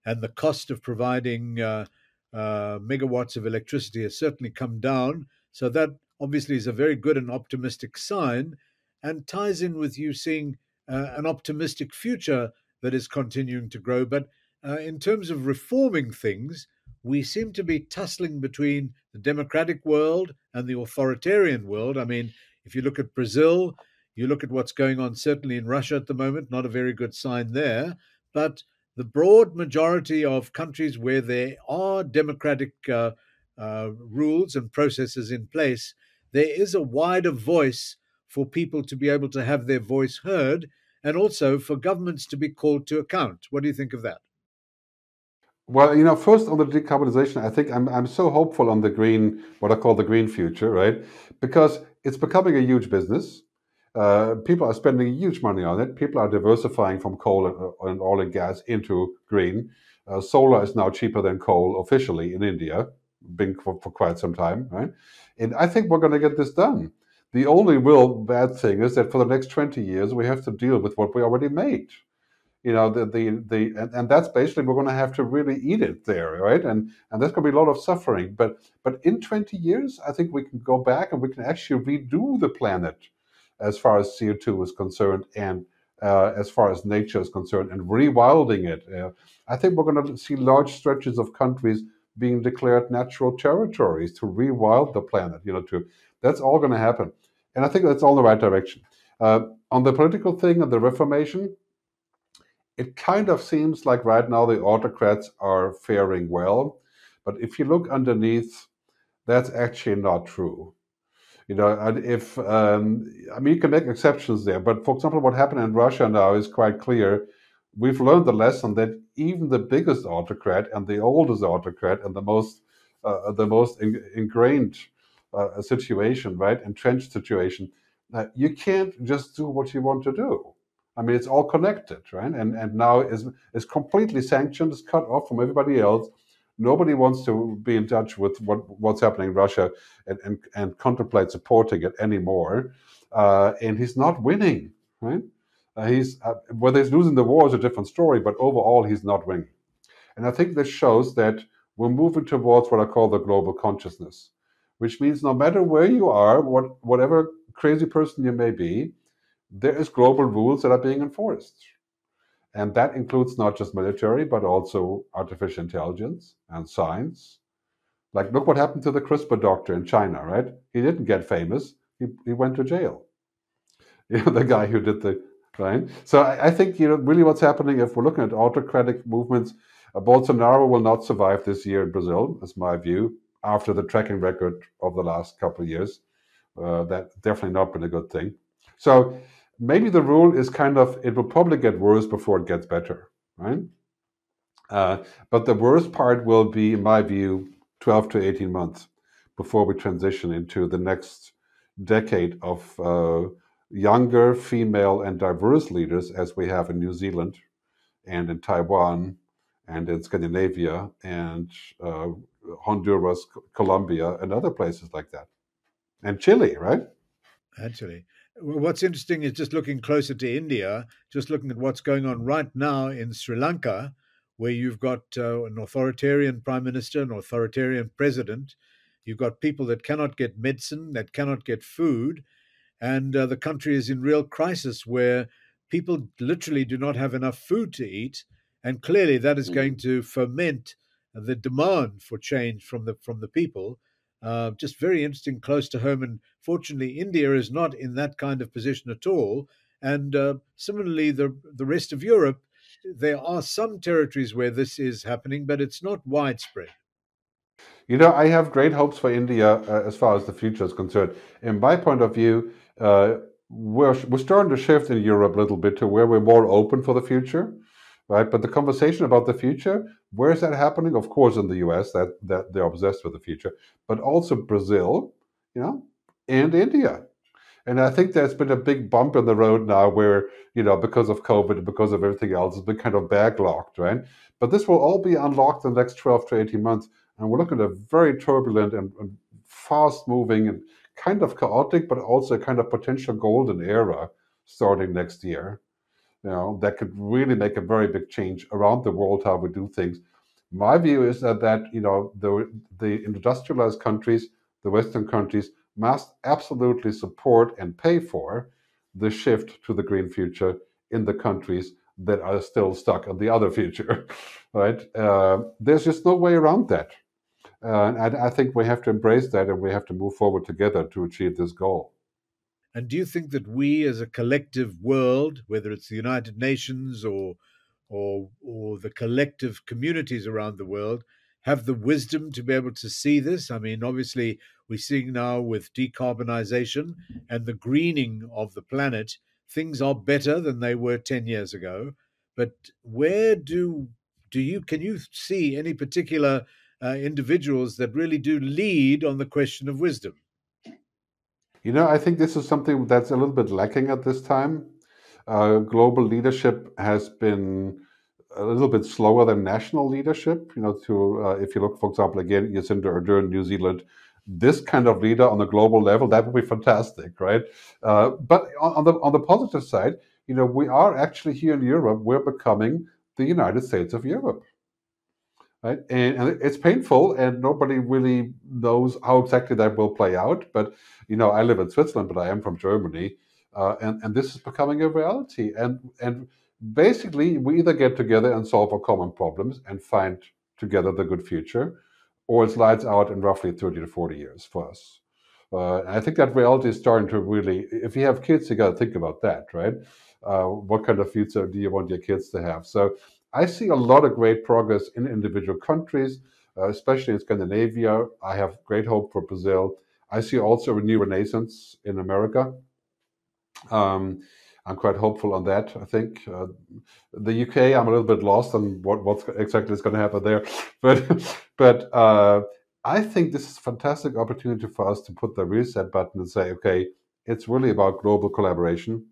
and the cost of providing uh, uh, megawatts of electricity has certainly come down. So that obviously is a very good and optimistic sign and ties in with you seeing uh, an optimistic future that is continuing to grow. But uh, in terms of reforming things, we seem to be tussling between the democratic world and the authoritarian world. I mean, if you look at Brazil, you look at what's going on certainly in Russia at the moment, not a very good sign there. But the broad majority of countries where there are democratic uh, uh, rules and processes in place, there is a wider voice for people to be able to have their voice heard and also for governments to be called to account. What do you think of that? Well, you know, first on the decarbonization, I think I'm, I'm so hopeful on the green, what I call the green future, right? Because it's becoming a huge business. Uh, people are spending huge money on it. People are diversifying from coal and, uh, and oil and gas into green. Uh, solar is now cheaper than coal officially in India, been for, for quite some time, right? And I think we're going to get this done. The only real bad thing is that for the next 20 years, we have to deal with what we already made. You know, the, the, the and, and that's basically we're going to have to really eat it there, right? And and there's going to be a lot of suffering. But but in 20 years, I think we can go back and we can actually redo the planet as far as CO2 is concerned and uh, as far as nature is concerned and rewilding it. Uh, I think we're going to see large stretches of countries being declared natural territories to rewild the planet. You know, to that's all going to happen, and I think that's all the right direction. Uh, on the political thing and the Reformation, it kind of seems like right now the autocrats are faring well, but if you look underneath, that's actually not true. You know, if um, I mean, you can make exceptions there, but for example, what happened in Russia now is quite clear. We've learned the lesson that even the biggest autocrat and the oldest autocrat and the most uh, the most in, ingrained uh, situation, right, entrenched situation, uh, you can't just do what you want to do. I mean, it's all connected, right? And and now is is completely sanctioned, is cut off from everybody else Nobody wants to be in touch with what, what's happening in Russia and, and, and contemplate supporting it anymore. Uh, and he's not winning, right? Uh, he's uh, whether he's losing the war is a different story, but overall he's not winning. And I think this shows that we're moving towards what I call the global consciousness, which means no matter where you are, what whatever crazy person you may be, there is global rules that are being enforced. And that includes not just military, but also artificial intelligence and science. Like, look what happened to the CRISPR doctor in China, right? He didn't get famous, he, he went to jail. You know, the guy who did the, right? So I, I think, you know, really what's happening if we're looking at autocratic movements, uh, Bolsonaro will not survive this year in Brazil, is my view, after the tracking record of the last couple of years. Uh, that definitely not been a good thing. So maybe the rule is kind of it will probably get worse before it gets better, right? Uh, but the worst part will be, in my view, 12 to 18 months before we transition into the next decade of uh, younger, female, and diverse leaders, as we have in New Zealand and in Taiwan and in Scandinavia and uh, Honduras, Colombia, and other places like that. And Chile, right? Actually, what's interesting is just looking closer to India, just looking at what's going on right now in Sri Lanka, where you've got uh, an authoritarian prime minister, an authoritarian president. You've got people that cannot get medicine, that cannot get food, and uh, the country is in real crisis where people literally do not have enough food to eat, and clearly that is going mm. to foment the demand for change from the from the people. Uh, just very interesting, close to home. And fortunately, India is not in that kind of position at all. And uh, similarly, the the rest of Europe, there are some territories where this is happening, but it's not widespread. You know, I have great hopes for India uh, as far as the future is concerned. In my point of view, uh, we're we're starting to shift in Europe a little bit to where we're more open for the future right? But the conversation about the future, where is that happening? Of course, in the U.S., that that they're obsessed with the future, but also Brazil, you know, and India. And I think there's been a big bump in the road now where, you know, because of COVID, because of everything else, it's been kind of backlogged, right? But this will all be unlocked in the next 12 to 18 months. And we're looking at a very turbulent and, and fast moving and kind of chaotic, but also a kind of potential golden era starting next year you know, that could really make a very big change around the world how we do things. My view is that, that you know the the industrialized countries, the Western countries, must absolutely support and pay for the shift to the green future in the countries that are still stuck on the other future, right? Uh, there's just no way around that. Uh, and I think we have to embrace that and we have to move forward together to achieve this goal. And do you think that we, as a collective world, whether it's the United Nations or or or the collective communities around the world, have the wisdom to be able to see this? I mean, obviously, we're seeing now with decarbonization and the greening of the planet, things are better than they were 10 years ago. But where do do you can you see any particular uh, individuals that really do lead on the question of wisdom? You know, I think this is something that's a little bit lacking at this time. Uh, global leadership has been a little bit slower than national leadership. You know, to uh, if you look, for example, again, Jacinda Ardern, New Zealand, this kind of leader on a global level, that would be fantastic, right? Uh, but on, on, the on the positive side, you know, we are actually here in Europe, we're becoming the United States of Europe right? And, and, it's painful, and nobody really knows how exactly that will play out. But you know, I live in Switzerland, but I am from Germany. uh, and and this is becoming a reality. And and basically, we either get together and solve our common problems and find together the good future, or it slides out in roughly 30 to 40 years for us. Uh, I think that reality is starting to really. If you have kids, you got to think about that, right? Uh, what kind of future do you want your kids to have? So I see a lot of great progress in individual countries, uh, especially in Scandinavia. I have great hope for Brazil. I see also a new renaissance in America. Um, I'm quite hopeful on that. I think uh, the UK, I'm a little bit lost on what what exactly is going to happen there, but but uh, I think this is a fantastic opportunity for us to put the reset button and say, okay, it's really about global collaboration,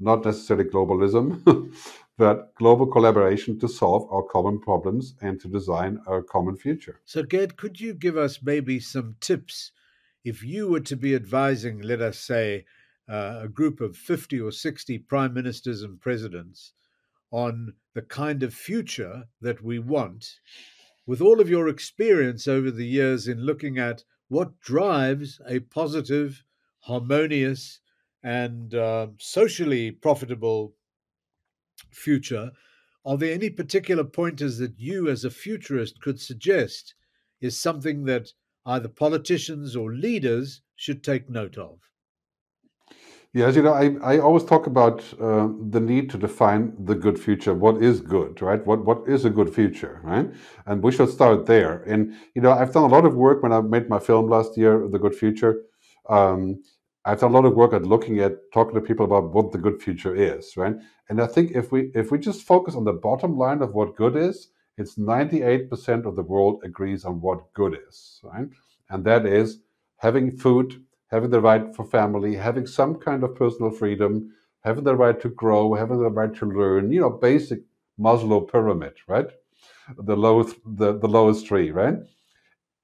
not necessarily globalism, but global collaboration to solve our common problems and to design our common future. So, Gerd, could you give us maybe some tips if you were to be advising, let us say, uh, a group of 50 or 60 prime ministers and presidents on the kind of future that we want, with all of your experience over the years in looking at what drives a positive, harmonious, and uh, socially profitable future, are there any particular pointers that you, as a futurist, could suggest is something that either politicians or leaders should take note of? Yes, you know, I, I always talk about uh, the need to define the good future. What is good, right? What what is a good future, right? And we should start there. And you know, I've done a lot of work when I made my film last year, The Good Future. Um, I've done a lot of work at looking at talking to people about what the good future is, right? And I think if we if we just focus on the bottom line of what good is, it's 98% of the world agrees on what good is, right? And that is having food, having the right for family, having some kind of personal freedom, having the right to grow, having the right to learn, you know, basic Maslow pyramid, right? The lowest the, the lowest tree, right?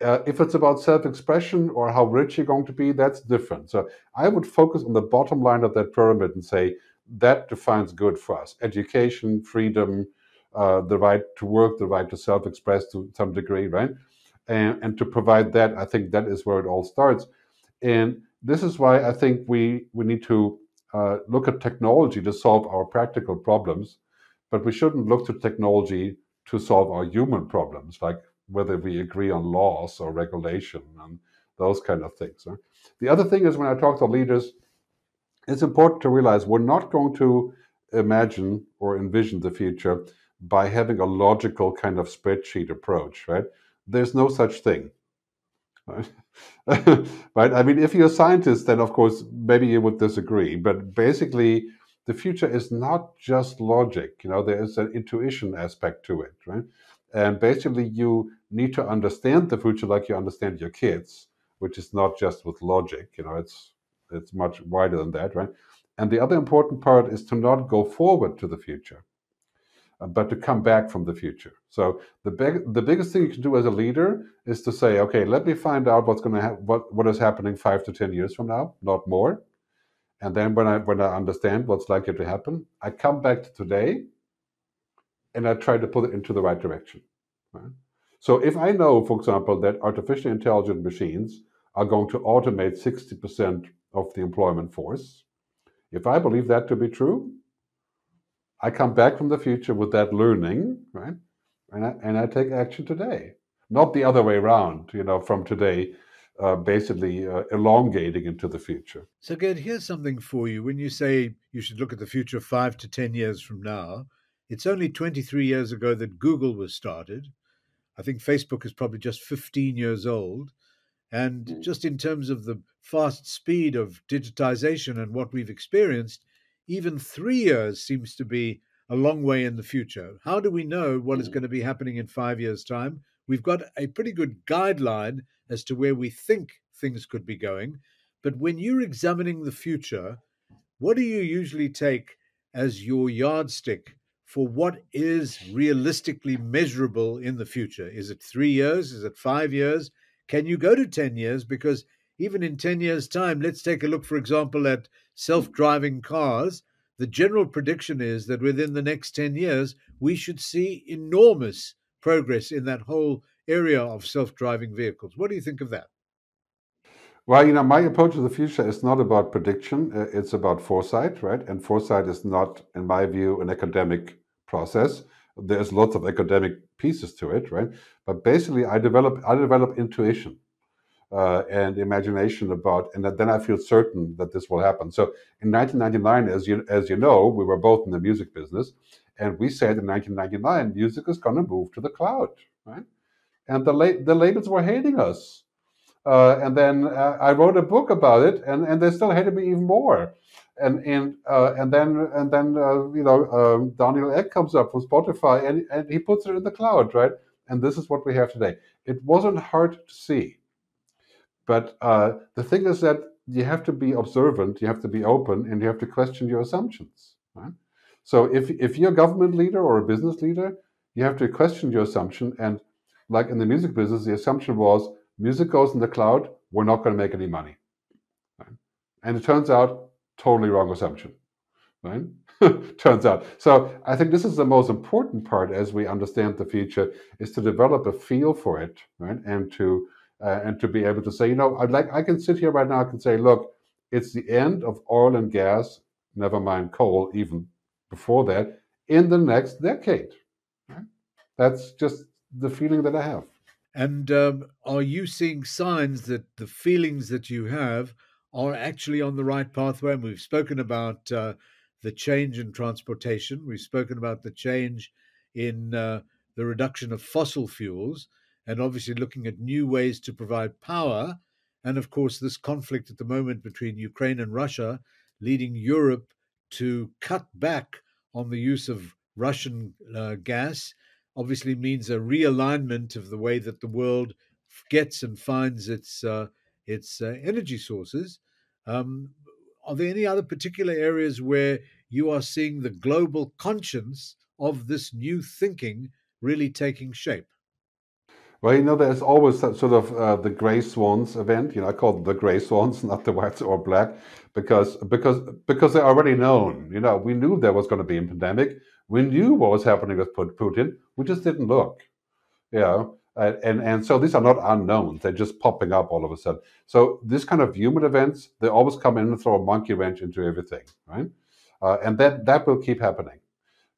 Uh, if it's about self-expression or how rich you're going to be, that's different. So I would focus on the bottom line of that pyramid and say that defines good for us: education, freedom, uh, the right to work, the right to self-express to some degree, right? And, and to provide that, I think that is where it all starts. And this is why I think we we need to uh, look at technology to solve our practical problems, but we shouldn't look to technology to solve our human problems, like whether we agree on laws or regulation and those kind of things. Right? The other thing is when I talk to leaders, it's important to realize we're not going to imagine or envision the future by having a logical kind of spreadsheet approach, right? There's no such thing. Right? right? I mean, if you're a scientist, then of course, maybe you would disagree. But basically, the future is not just logic. You know, there is an intuition aspect to it, right? And basically, you need to understand the future like you understand your kids, which is not just with logic. You know, it's it's much wider than that, right? And the other important part is to not go forward to the future, uh, but to come back from the future. So the big, the biggest thing you can do as a leader is to say, okay, let me find out what's going to ha- what what is happening five to ten years from now, not more. And then when I when I understand what's likely to happen, I come back to today and I try to put it into the right direction. Right? So if I know, for example, that artificially intelligent machines are going to automate 60% of the employment force, if I believe that to be true, I come back from the future with that learning, right? And I, and I take action today, not the other way around, you know, from today, uh, basically uh, elongating into the future. So, Gerd, here's something for you. When you say you should look at the future five to 10 years from now, it's only 23 years ago that Google was started. I think Facebook is probably just 15 years old. And mm. just in terms of the fast speed of digitization and what we've experienced, even three years seems to be a long way in the future. How do we know what is mm. going to be happening in five years' time? We've got a pretty good guideline as to where we think things could be going. But when you're examining the future, what do you usually take as your yardstick for what is realistically measurable in the future. Is it three years? Is it five years? Can you go to 10 years? Because even in 10 years' time, let's take a look, for example, at self driving cars. The general prediction is that within the next 10 years, we should see enormous progress in that whole area of self driving vehicles. What do you think of that? Well, you know, my approach to the future is not about prediction. Uh, it's about foresight, right? And foresight is not, in my view, an academic process. There's lots of academic pieces to it, right? But basically, I develop I develop intuition uh, and imagination about, and then I feel certain that this will happen. So in 1999, as you as you know, we were both in the music business, and we said in 1999, music is going to move to the cloud, right? And the la- the labels were hating us uh, and then uh, I wrote a book about it, and, and they still hated me even more. And and uh, and then and then uh, you know um, Daniel Ek comes up from Spotify, and and he puts it in the cloud, right? And this is what we have today. It wasn't hard to see, but uh, the thing is that you have to be observant, you have to be open, and you have to question your assumptions. Right? So if if you're a government leader or a business leader, you have to question your assumption. And like in the music business, the assumption was music goes in the cloud, we're not going to make any money. Right? And it turns out, totally wrong assumption. Right? turns out. So I think this is the most important part as we understand the future is to develop a feel for it, right? And to uh, and to be able to say, you know, I'd like I can sit here right now and can say, look, it's the end of oil and gas, never mind coal, even before that, in the next decade. That's just the feeling that I have. And um, are you seeing signs that the feelings that you have are actually on the right pathway? And we've spoken about uh, the change in transportation, we've spoken about the change in uh, the reduction of fossil fuels, and obviously looking at new ways to provide power. And of course, this conflict at the moment between Ukraine and Russia leading Europe to cut back on the use of Russian uh, gas obviously means a realignment of the way that the world gets and finds its uh, its uh, energy sources. Um, are there any other particular areas where you are seeing the global conscience of this new thinking really taking shape? Well, you know, there's always that sort of uh, the gray swans event. You know, I call them the gray swans, not the whites or black, because because because they're already known. You know, we knew there was going to be a pandemic. We knew what was happening with Putin. We just didn't look. You know, and and so these are not unknowns. They're just popping up all of a sudden. So this kind of human events, they always come in and throw a monkey wrench into everything, right? Uh, and that that will keep happening.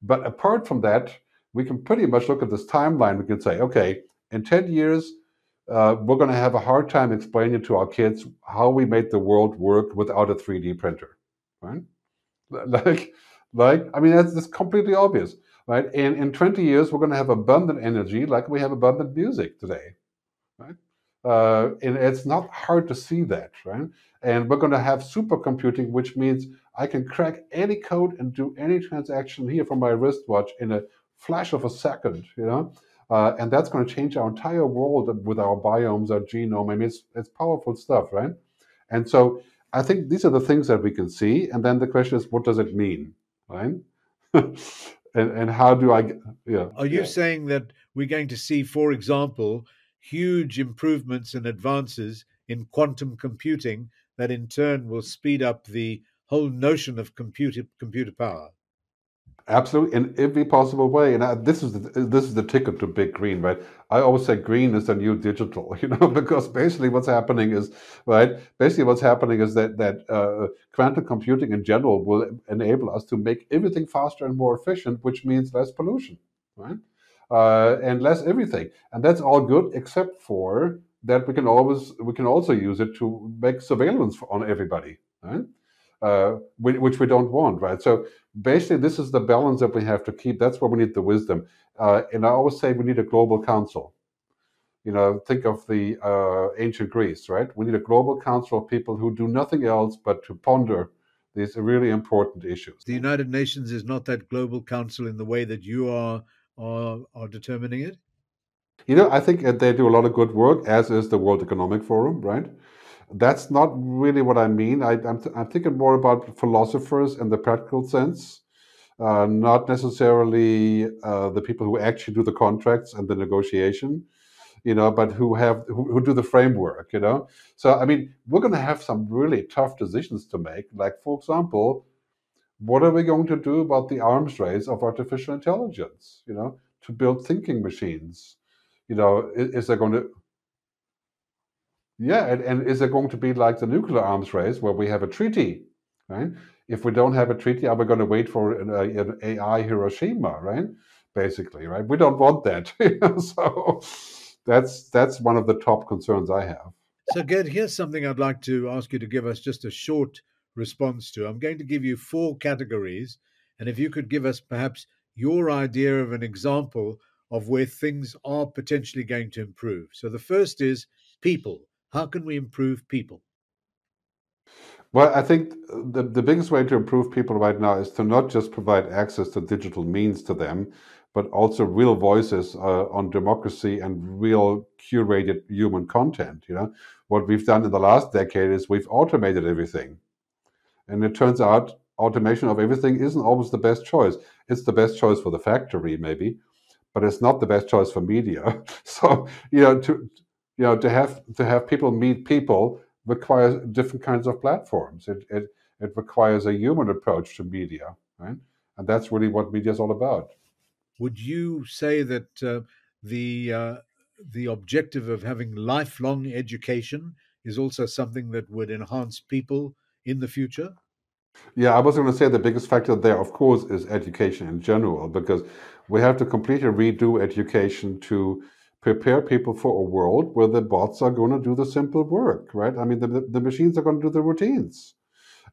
But apart from that, we can pretty much look at this timeline. We can say, okay, in ten years, uh, we're going to have a hard time explaining to our kids how we made the world work without a 3D printer, right? Like like I mean, that's, that's completely obvious, right? In in 20 years, we're going to have abundant energy, like we have abundant music today, right? Uh, and it's not hard to see that, right? And we're going to have supercomputing, which means I can crack any code and do any transaction here from my wristwatch in a flash of a second, you know. Uh, and that's going to change our entire world with our biomes, our genome. I mean, it's it's powerful stuff, right? And so I think these are the things that we can see. And then the question is, what does it mean? right? and and how do I? Yeah. Are you yeah. saying that we're going to see, for example, huge improvements and advances in quantum computing that in turn will speed up the whole notion of computer computer power? Absolutely, in every possible way, and I, this is the, this is the ticket to big green, right? I always say green is the new digital, you know, because basically what's happening is, right? Basically, what's happening is that that uh, quantum computing in general will enable us to make everything faster and more efficient, which means less pollution, right? Uh, and less everything, and that's all good except for that we can always we can also use it to make surveillance on everybody, right? Uh, which we don't want, right? So basically, this is the balance that we have to keep. That's where we need the wisdom. Uh, and I always say we need a global council. You know, think of the uh, ancient Greece, right? We need a global council of people who do nothing else but to ponder these really important issues. The United Nations is not that global council in the way that you are are, are determining it. You know, I think they do a lot of good work, as is the World Economic Forum, right? That's not really what I mean. I, am th- I'm thinking more about philosophers in the practical sense, uh, not necessarily uh, the people who actually do the contracts and the negotiation, you know, but who have who, who do the framework, you know. So I mean, we're going to have some really tough decisions to make. Like, for example, what are we going to do about the arms race of artificial intelligence? You know, to build thinking machines. You know, is, is there going to Yeah, and, and is it going to be like the nuclear arms race where we have a treaty, right? If we don't have a treaty, are we going to wait for an, an AI Hiroshima, right? Basically, right? We don't want that. so that's that's one of the top concerns I have. So, Gerd, here's something I'd like to ask you to give us just a short response to. I'm going to give you four categories, and if you could give us perhaps your idea of an example of where things are potentially going to improve. So, the first is people. How can we improve people? Well, I think the, the biggest way to improve people right now is to not just provide access to digital means to them, but also real voices uh, on democracy and real curated human content. You know, what we've done in the last decade is we've automated everything, and it turns out automation of everything isn't always the best choice. It's the best choice for the factory, maybe, but it's not the best choice for media. so you know, to you know, to have to have people meet people requires different kinds of platforms. It it it requires a human approach to media, right? And that's really what media is all about. Would you say that uh, the uh, the objective of having lifelong education is also something that would enhance people in the future? Yeah, I was going to say the biggest factor there, of course, is education in general, because we have to completely redo education to prepare people for a world where the bots are going to do the simple work, right? I mean, the, the machines are going to do the routines.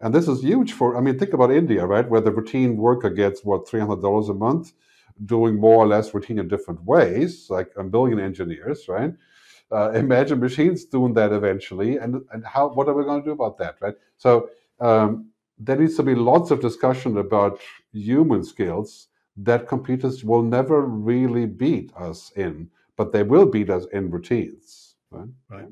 And this is huge for, I mean, think about India, right? Where the routine worker gets, what, $300 a month, doing more or less routine in different ways, like a million engineers, right? Uh, imagine machines doing that eventually. And, and how, what are we going to do about that, right? So um, there needs to be lots of discussion about human skills that computers will never really beat us in but they will beat us in routines. Right? right.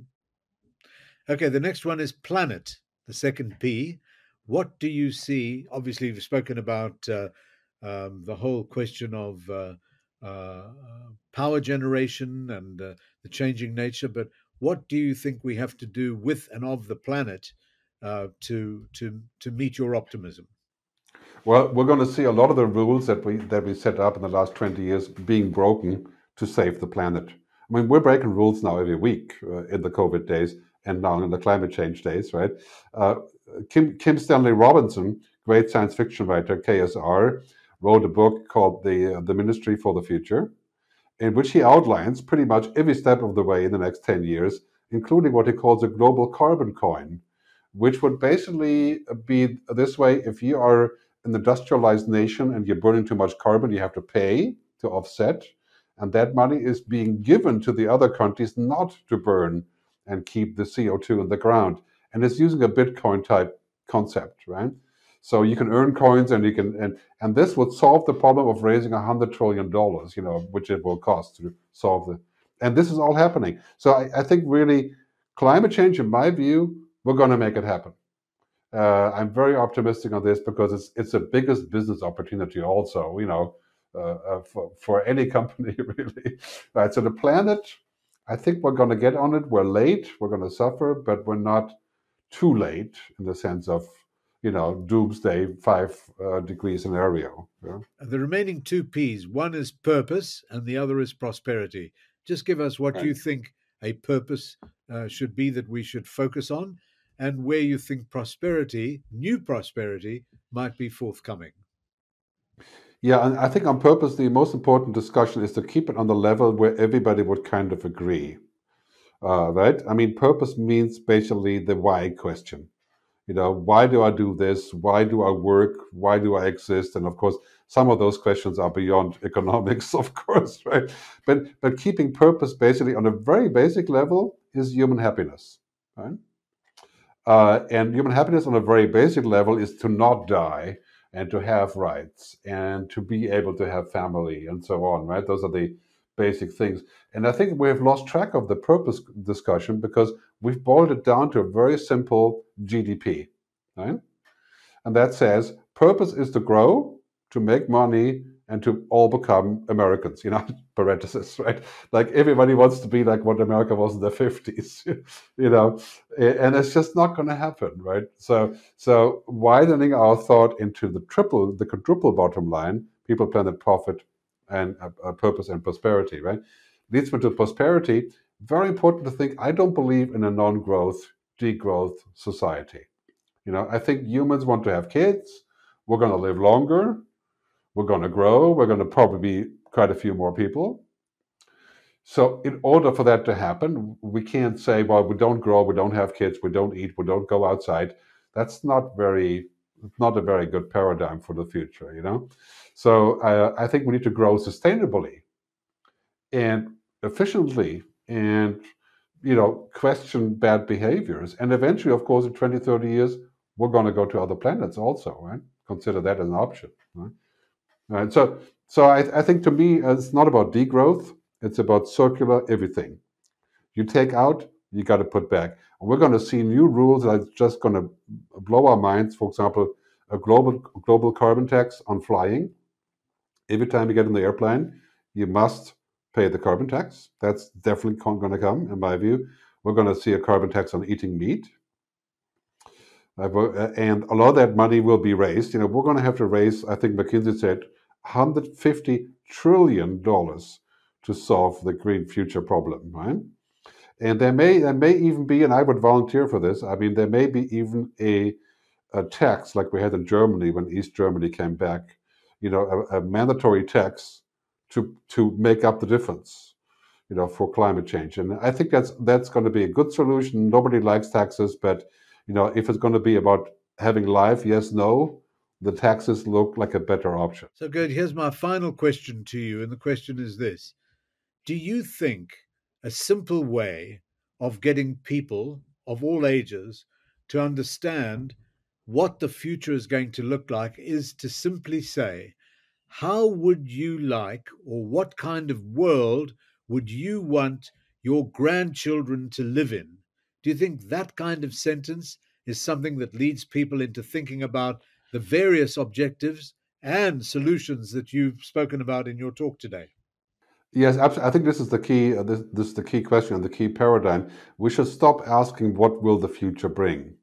Okay, the next one is planet, the second P. What do you see? Obviously, you've spoken about uh, um, the whole question of uh, uh, power generation and uh, the changing nature, but what do you think we have to do with and of the planet uh, to to to meet your optimism? Well, we're going to see a lot of the rules that we that we set up in the last twenty years being broken to save the planet. I mean, we're breaking rules now every week uh, in the COVID days and now in the climate change days, right? Uh, Kim, Kim Stanley Robinson, great science fiction writer, KSR, wrote a book called the, uh, the Ministry for the Future, in which he outlines pretty much every step of the way in the next 10 years, including what he calls a global carbon coin, which would basically be this way if you are an industrialized nation and you're burning too much carbon, you have to pay to offset. And that money is being given to the other countries not to burn and keep the CO2 in the ground. And it's using a Bitcoin type concept, right? So you can earn coins and you can and and this would solve the problem of raising a hundred trillion dollars, you know, which it will cost to solve the and this is all happening. So I, I think really climate change, in my view, we're gonna make it happen. Uh, I'm very optimistic on this because it's it's the biggest business opportunity also, you know, for, for any company, really. Right. So the planet, I think we're going to get on it. We're late. We're going to suffer, but we're not too late in the sense of you know doomsday five uh, degree scenario. Yeah? The remaining two P's. One is purpose, and the other is prosperity. Just give us what right. you think a purpose uh, should be that we should focus on, and where you think prosperity, new prosperity, might be forthcoming. Yeah, and I think on purpose, the most important discussion is to keep it on the level where everybody would kind of agree. Uh, right? I mean, purpose means basically the why question. You know, why do I do this? Why do I work? Why do I exist? And of course, some of those questions are beyond economics, of course, right? But but keeping purpose basically on a very basic level is human happiness, right? Uh, and human happiness on a very basic level is to not die and to have rights and to be able to have family and so on, right? Those are the basic things. And I think we've lost track of the purpose discussion because we've boiled it down to a very simple GDP, right? And that says purpose is to grow, to make money, and to all become Americans, you know, parenthesis, right? Like everybody wants to be like what America was in the 50s, you know, and it's just not going to happen, right? So, so widening our thought into the triple, the quadruple bottom line, people, planet, profit, and uh, uh, purpose and prosperity, right? Leads me to prosperity. very important to think I don't believe in a non growth, degrowth society. You know, I think humans want to have kids. We're going to live longer. We're going to grow. We're going to probably be quite a few more people. So, in order for that to happen, we can't say, well, we don't grow, we don't have kids, we don't eat, we don't go outside. That's not very, not a very good paradigm for the future, you know? So, I think we need to grow sustainably and efficiently and, you know, question bad behaviors. And eventually, of course, in 20, 30 years, we're going to go to other planets also, right? Consider that as an option, right? Uh, right? So, so I, I think to me, uh, it's not about degrowth it's about circular everything. You take out, you got to put back. And we're going to see new rules that are just going to blow our minds. For example, a global global carbon tax on flying. Every time you get in the airplane, you must pay the carbon tax. That's definitely going to come, in my view. We're going to see a carbon tax on eating meat. Uh, uh, and a lot of that money will be raised. You know, we're going to have to raise, I think McKinsey said, 150 trillion dollars to solve the green future problem, right? And there may there may even be, and I would volunteer for this. I mean, there may be even a a tax like we had in Germany when East Germany came back. You know, a, a mandatory tax to to make up the difference. You know, for climate change, and I think that's that's going to be a good solution. Nobody likes taxes, but you know, if it's going to be about having life, yes, no, the taxes look like a better option. So, good. Here's my final question to you, and the question is this do you think a simple way of getting people of all ages to understand what the future is going to look like is to simply say, how would you like, or what kind of world would you want your grandchildren to live in? Do you think that kind of sentence is something that leads people into thinking about the various objectives and solutions that you've spoken about in your talk today? Yes, absolutely. I think this is the key. Uh, this, this is the key question, and the key paradigm. We should stop asking what will the future bring.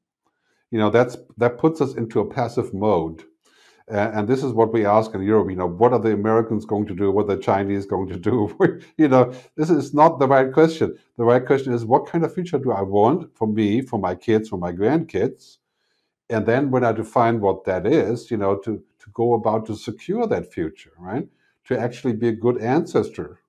You know, that's that puts us into a passive mode, uh, and this is what we ask in Europe. You know, what are the Americans going to do? What are the Chinese going to do? you know, this is not the right question. The right question is, what kind of future do I want for me, for my kids, for my grandkids? And then when I define what that is, you know, to to go about to secure that future, right? to actually be a good ancestor.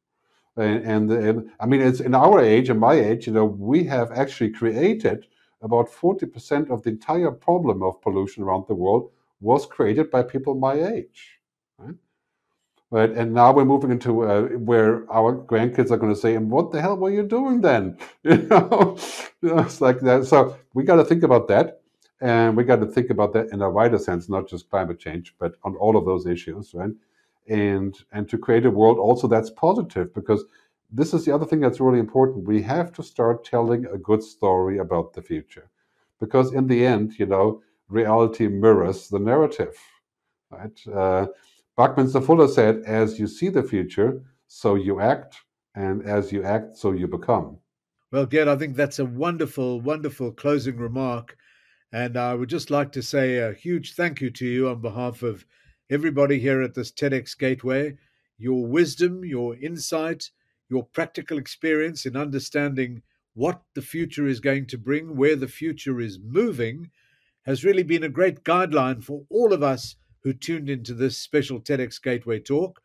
And, and, and, I mean, it's in our age, in my age, you know, we have actually created about 40% of the entire problem of pollution around the world was created by people my age. Right? Right, and now we're moving into uh, where our grandkids are going to say, "And what the hell were you doing then?" You know, it's like that. So we got to think about that, and we got to think about that in a wider sense, not just climate change, but on all of those issues, right? and and to create a world also that's positive because this is the other thing that's really important. We have to start telling a good story about the future because in the end you know reality mirrors the narrative right? Uh, buckminster fuller said as you see the future so you act and as you act so you become. Well gerd i think that's a wonderful wonderful closing remark and i would just like to say a huge thank you to you on behalf of everybody here at this TEDx Gateway, your wisdom, your insight, your practical experience in understanding what the future is going to bring, where the future is moving, has really been a great guideline for all of us who tuned into this special TEDx Gateway talk.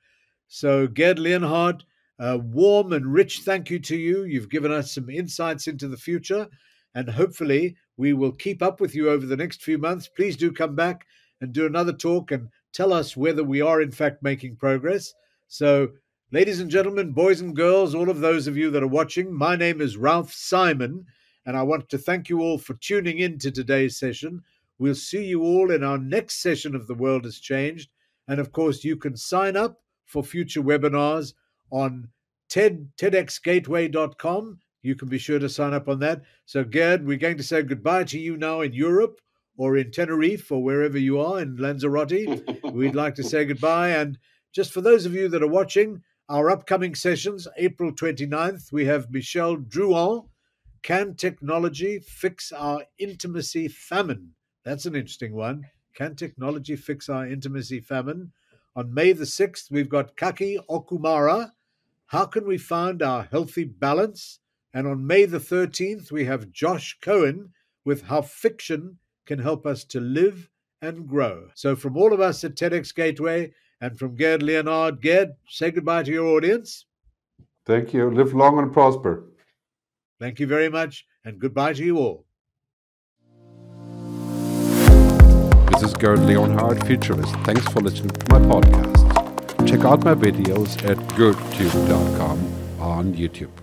So, Gerd Leonhard, a warm and rich thank you to you. You've given us some insights into the future, and hopefully, we will keep up with you over the next few months. Please do come back and do another talk and tell us whether we are in fact making progress. So, ladies and gentlemen, boys and girls, all of those of you that are watching, my name is Ralph Simon, and I want to thank you all for tuning in to today's session. We'll see you all in our next session of The World Has Changed. And of course, you can sign up for future webinars on TED, TEDxGateway.com. You can be sure to sign up on that. So, Gerd, we're going to say goodbye to you now in Europe or in Tenerife or wherever you are in Lanzarote. We'd like to say goodbye. And just for those of you that are watching, our upcoming sessions, April 29th, we have Michelle Drouin. Can technology fix our intimacy famine? That's an interesting one. Can technology fix our intimacy famine? On May the 6th, we've got Kaki Okumura. How can we find our healthy balance? And on May the 13th, we have Josh Cohen with How Fiction Can Help Us to Live and Grow. So, from all of us at TEDx Gateway and from Gerd Leonhard, Gerd, say goodbye to your audience. Thank you. Live long and prosper. Thank you very much, and goodbye to you all. This is Gerd Leonhard, Futurist. Thanks for listening to my podcast. Check out my videos at gerdtube.com on YouTube.